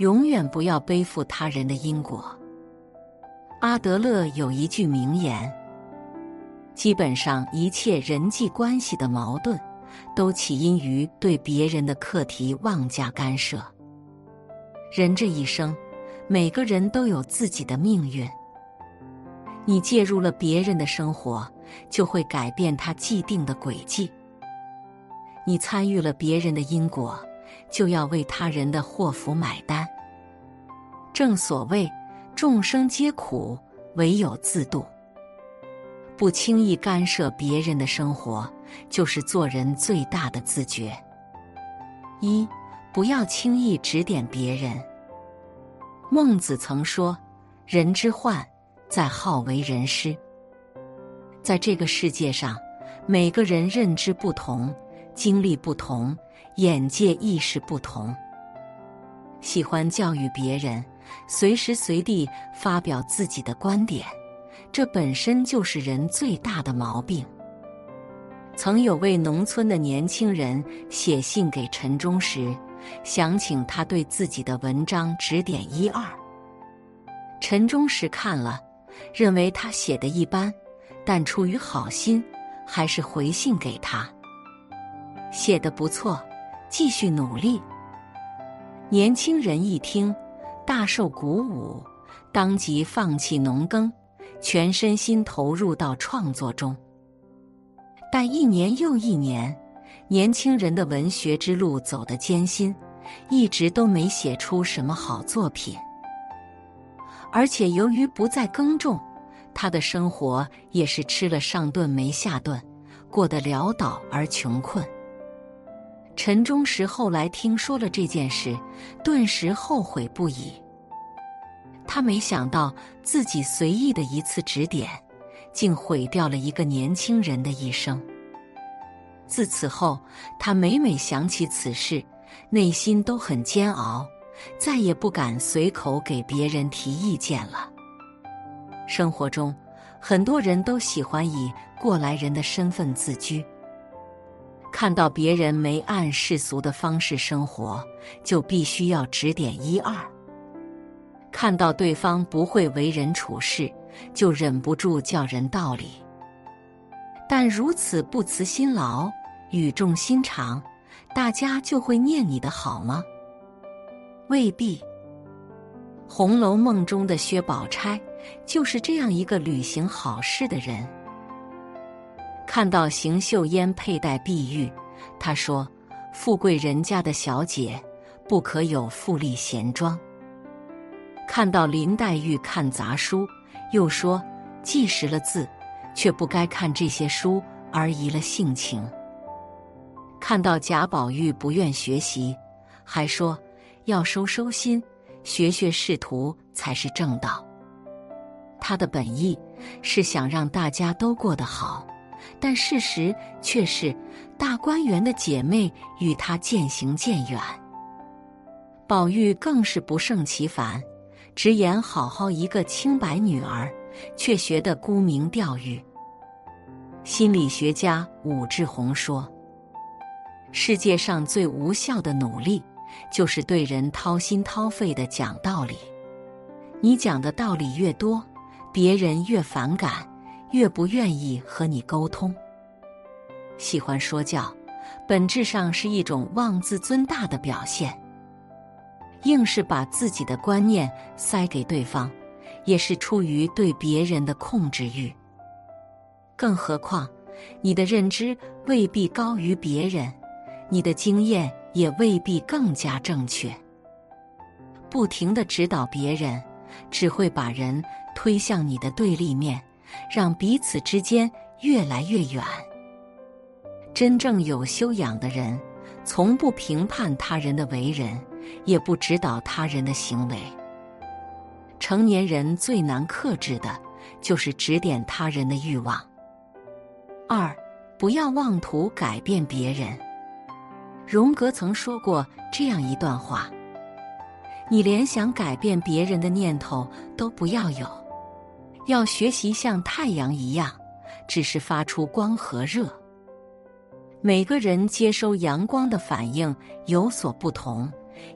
永远不要背负他人的因果。阿德勒有一句名言：“基本上一切人际关系的矛盾，都起因于对别人的课题妄加干涉。”人这一生，每个人都有自己的命运。你介入了别人的生活，就会改变他既定的轨迹；你参与了别人的因果，就要为他人的祸福买单。正所谓。众生皆苦，唯有自度。不轻易干涉别人的生活，就是做人最大的自觉。一，不要轻易指点别人。孟子曾说：“人之患，在好为人师。”在这个世界上，每个人认知不同，经历不同，眼界意识不同，喜欢教育别人。随时随地发表自己的观点，这本身就是人最大的毛病。曾有位农村的年轻人写信给陈忠实，想请他对自己的文章指点一二。陈忠实看了，认为他写的一般，但出于好心，还是回信给他：“写的不错，继续努力。”年轻人一听。大受鼓舞，当即放弃农耕，全身心投入到创作中。但一年又一年，年轻人的文学之路走得艰辛，一直都没写出什么好作品。而且由于不再耕种，他的生活也是吃了上顿没下顿，过得潦倒而穷困。陈忠实后来听说了这件事，顿时后悔不已。他没想到自己随意的一次指点，竟毁掉了一个年轻人的一生。自此后，他每每想起此事，内心都很煎熬，再也不敢随口给别人提意见了。生活中，很多人都喜欢以过来人的身份自居。看到别人没按世俗的方式生活，就必须要指点一二；看到对方不会为人处事，就忍不住叫人道理。但如此不辞辛劳、语重心长，大家就会念你的好吗？未必。《红楼梦》中的薛宝钗就是这样一个履行好事的人。看到邢岫烟佩戴碧玉，他说：“富贵人家的小姐不可有富丽闲装。”看到林黛玉看杂书，又说：“既识了字，却不该看这些书而移了性情。”看到贾宝玉不愿学习，还说：“要收收心，学学仕途才是正道。”他的本意是想让大家都过得好。但事实却是，大观园的姐妹与他渐行渐远。宝玉更是不胜其烦，直言好好一个清白女儿，却学得沽名钓誉。心理学家武志红说：“世界上最无效的努力，就是对人掏心掏肺的讲道理。你讲的道理越多，别人越反感。”越不愿意和你沟通，喜欢说教，本质上是一种妄自尊大的表现。硬是把自己的观念塞给对方，也是出于对别人的控制欲。更何况，你的认知未必高于别人，你的经验也未必更加正确。不停的指导别人，只会把人推向你的对立面。让彼此之间越来越远。真正有修养的人，从不评判他人的为人，也不指导他人的行为。成年人最难克制的，就是指点他人的欲望。二，不要妄图改变别人。荣格曾说过这样一段话：你连想改变别人的念头都不要有。要学习像太阳一样，只是发出光和热。每个人接收阳光的反应有所不同，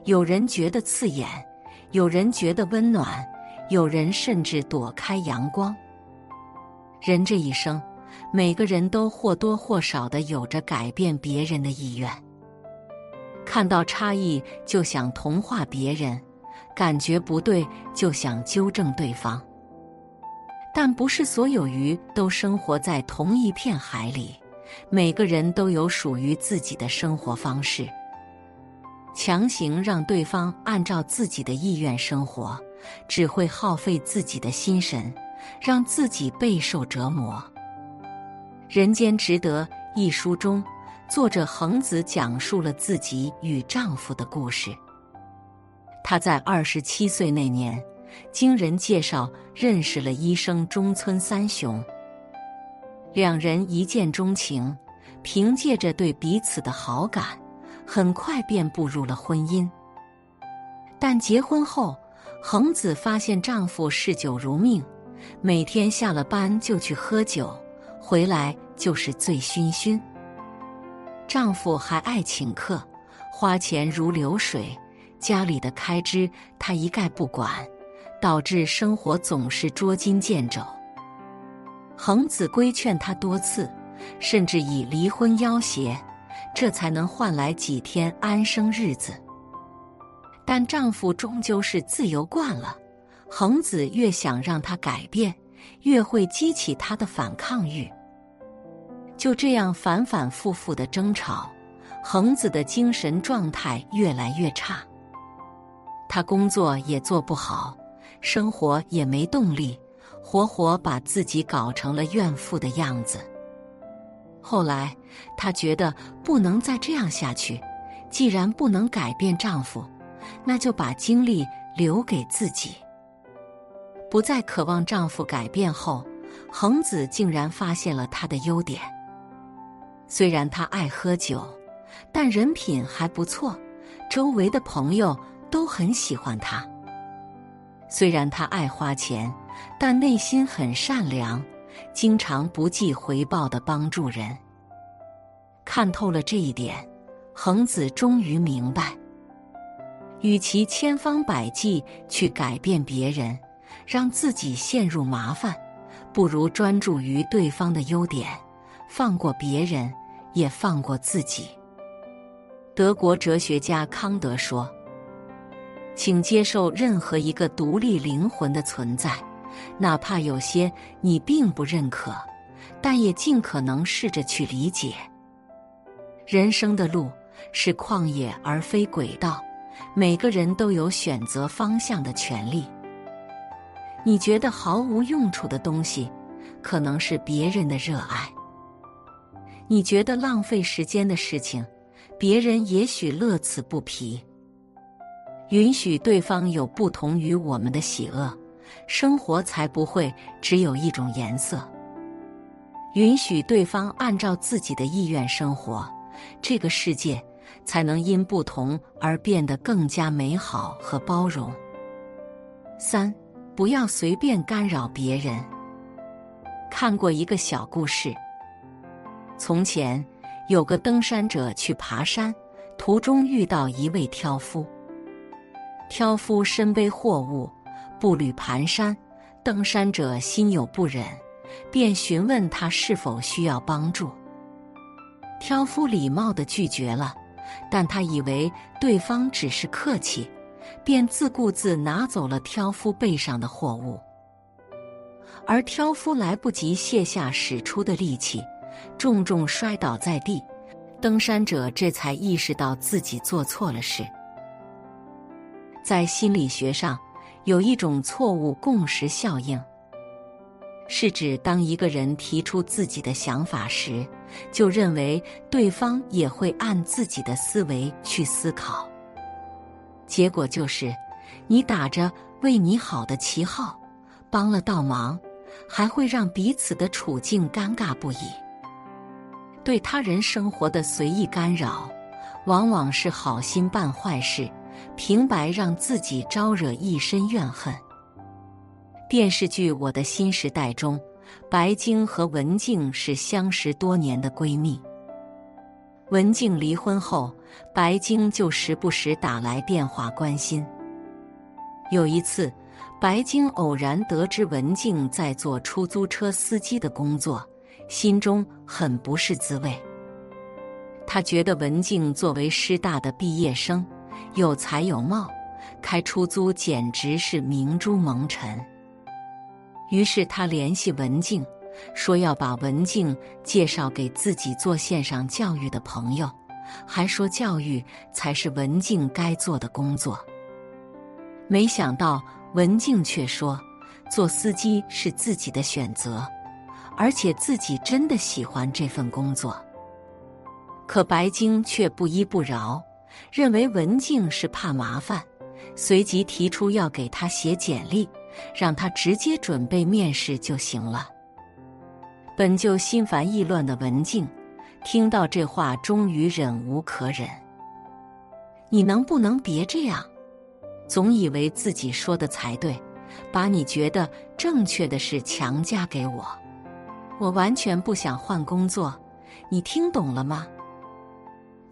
有人觉得刺眼，有人觉得温暖，有人甚至躲开阳光。人这一生，每个人都或多或少的有着改变别人的意愿。看到差异就想同化别人，感觉不对就想纠正对方。但不是所有鱼都生活在同一片海里，每个人都有属于自己的生活方式。强行让对方按照自己的意愿生活，只会耗费自己的心神，让自己备受折磨。《人间值得》一书中，作者恒子讲述了自己与丈夫的故事。她在二十七岁那年，经人介绍认识了医生中村三雄，两人一见钟情，凭借着对彼此的好感。很快便步入了婚姻，但结婚后，恒子发现丈夫嗜酒如命，每天下了班就去喝酒，回来就是醉醺醺。丈夫还爱请客，花钱如流水，家里的开支他一概不管，导致生活总是捉襟见肘。恒子规劝他多次，甚至以离婚要挟。这才能换来几天安生日子，但丈夫终究是自由惯了。恒子越想让他改变，越会激起他的反抗欲。就这样反反复复的争吵，恒子的精神状态越来越差。他工作也做不好，生活也没动力，活活把自己搞成了怨妇的样子。后来，她觉得不能再这样下去。既然不能改变丈夫，那就把精力留给自己。不再渴望丈夫改变后，恒子竟然发现了他的优点。虽然他爱喝酒，但人品还不错，周围的朋友都很喜欢他。虽然他爱花钱，但内心很善良。经常不计回报的帮助人，看透了这一点，恒子终于明白，与其千方百计去改变别人，让自己陷入麻烦，不如专注于对方的优点，放过别人，也放过自己。德国哲学家康德说：“请接受任何一个独立灵魂的存在。”哪怕有些你并不认可，但也尽可能试着去理解。人生的路是旷野而非轨道，每个人都有选择方向的权利。你觉得毫无用处的东西，可能是别人的热爱；你觉得浪费时间的事情，别人也许乐此不疲。允许对方有不同于我们的喜恶。生活才不会只有一种颜色。允许对方按照自己的意愿生活，这个世界才能因不同而变得更加美好和包容。三，不要随便干扰别人。看过一个小故事：从前有个登山者去爬山，途中遇到一位挑夫。挑夫身背货物。步履蹒跚，登山者心有不忍，便询问他是否需要帮助。挑夫礼貌的拒绝了，但他以为对方只是客气，便自顾自拿走了挑夫背上的货物。而挑夫来不及卸下使出的力气，重重摔倒在地，登山者这才意识到自己做错了事。在心理学上。有一种错误共识效应，是指当一个人提出自己的想法时，就认为对方也会按自己的思维去思考。结果就是，你打着为你好的旗号，帮了倒忙，还会让彼此的处境尴尬不已。对他人生活的随意干扰，往往是好心办坏事。平白让自己招惹一身怨恨。电视剧《我的新时代》中，白晶和文静是相识多年的闺蜜。文静离婚后，白晶就时不时打来电话关心。有一次，白晶偶然得知文静在做出租车司机的工作，心中很不是滋味。他觉得文静作为师大的毕业生，有才有貌，开出租简直是明珠蒙尘。于是他联系文静，说要把文静介绍给自己做线上教育的朋友，还说教育才是文静该做的工作。没想到文静却说，做司机是自己的选择，而且自己真的喜欢这份工作。可白晶却不依不饶，认为文静是怕麻烦，随即提出要给他写简历。让他直接准备面试就行了。本就心烦意乱的文静，听到这话，终于忍无可忍。你能不能别这样？总以为自己说的才对，把你觉得正确的事强加给我。我完全不想换工作，你听懂了吗？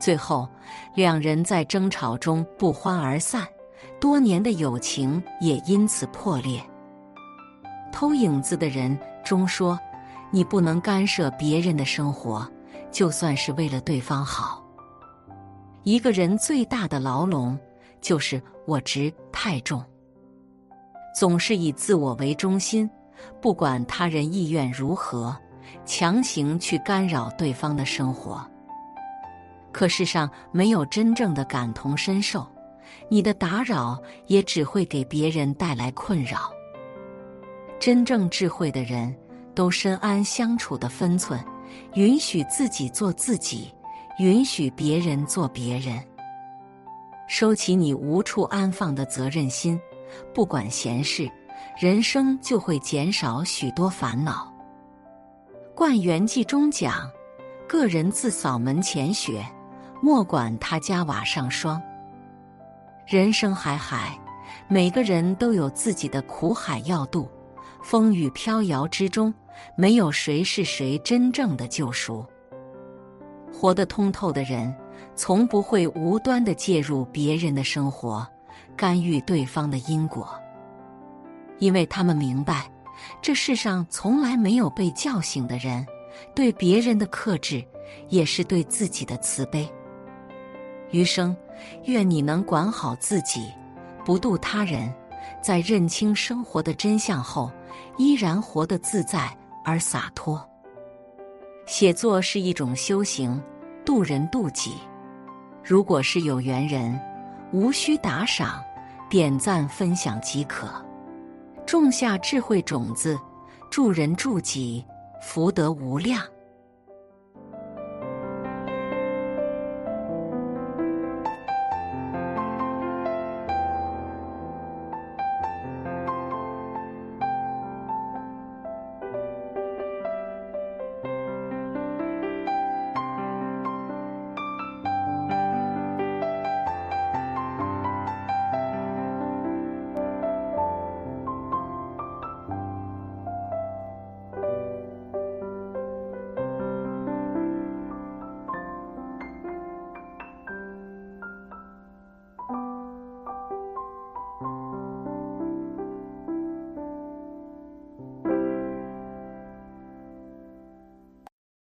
最后，两人在争吵中不欢而散。多年的友情也因此破裂。偷影子的人终说：“你不能干涉别人的生活，就算是为了对方好。”一个人最大的牢笼就是我执太重，总是以自我为中心，不管他人意愿如何，强行去干扰对方的生活。可世上没有真正的感同身受。你的打扰也只会给别人带来困扰。真正智慧的人都深谙相处的分寸，允许自己做自己，允许别人做别人。收起你无处安放的责任心，不管闲事，人生就会减少许多烦恼。《灌园记》中讲：“个人自扫门前雪，莫管他家瓦上霜。”人生海海，每个人都有自己的苦海要渡。风雨飘摇之中，没有谁是谁真正的救赎。活得通透的人，从不会无端的介入别人的生活，干预对方的因果，因为他们明白，这世上从来没有被叫醒的人。对别人的克制，也是对自己的慈悲。余生，愿你能管好自己，不渡他人，在认清生活的真相后，依然活得自在而洒脱。写作是一种修行，渡人渡己。如果是有缘人，无需打赏、点赞、分享即可，种下智慧种子，助人助己，福德无量。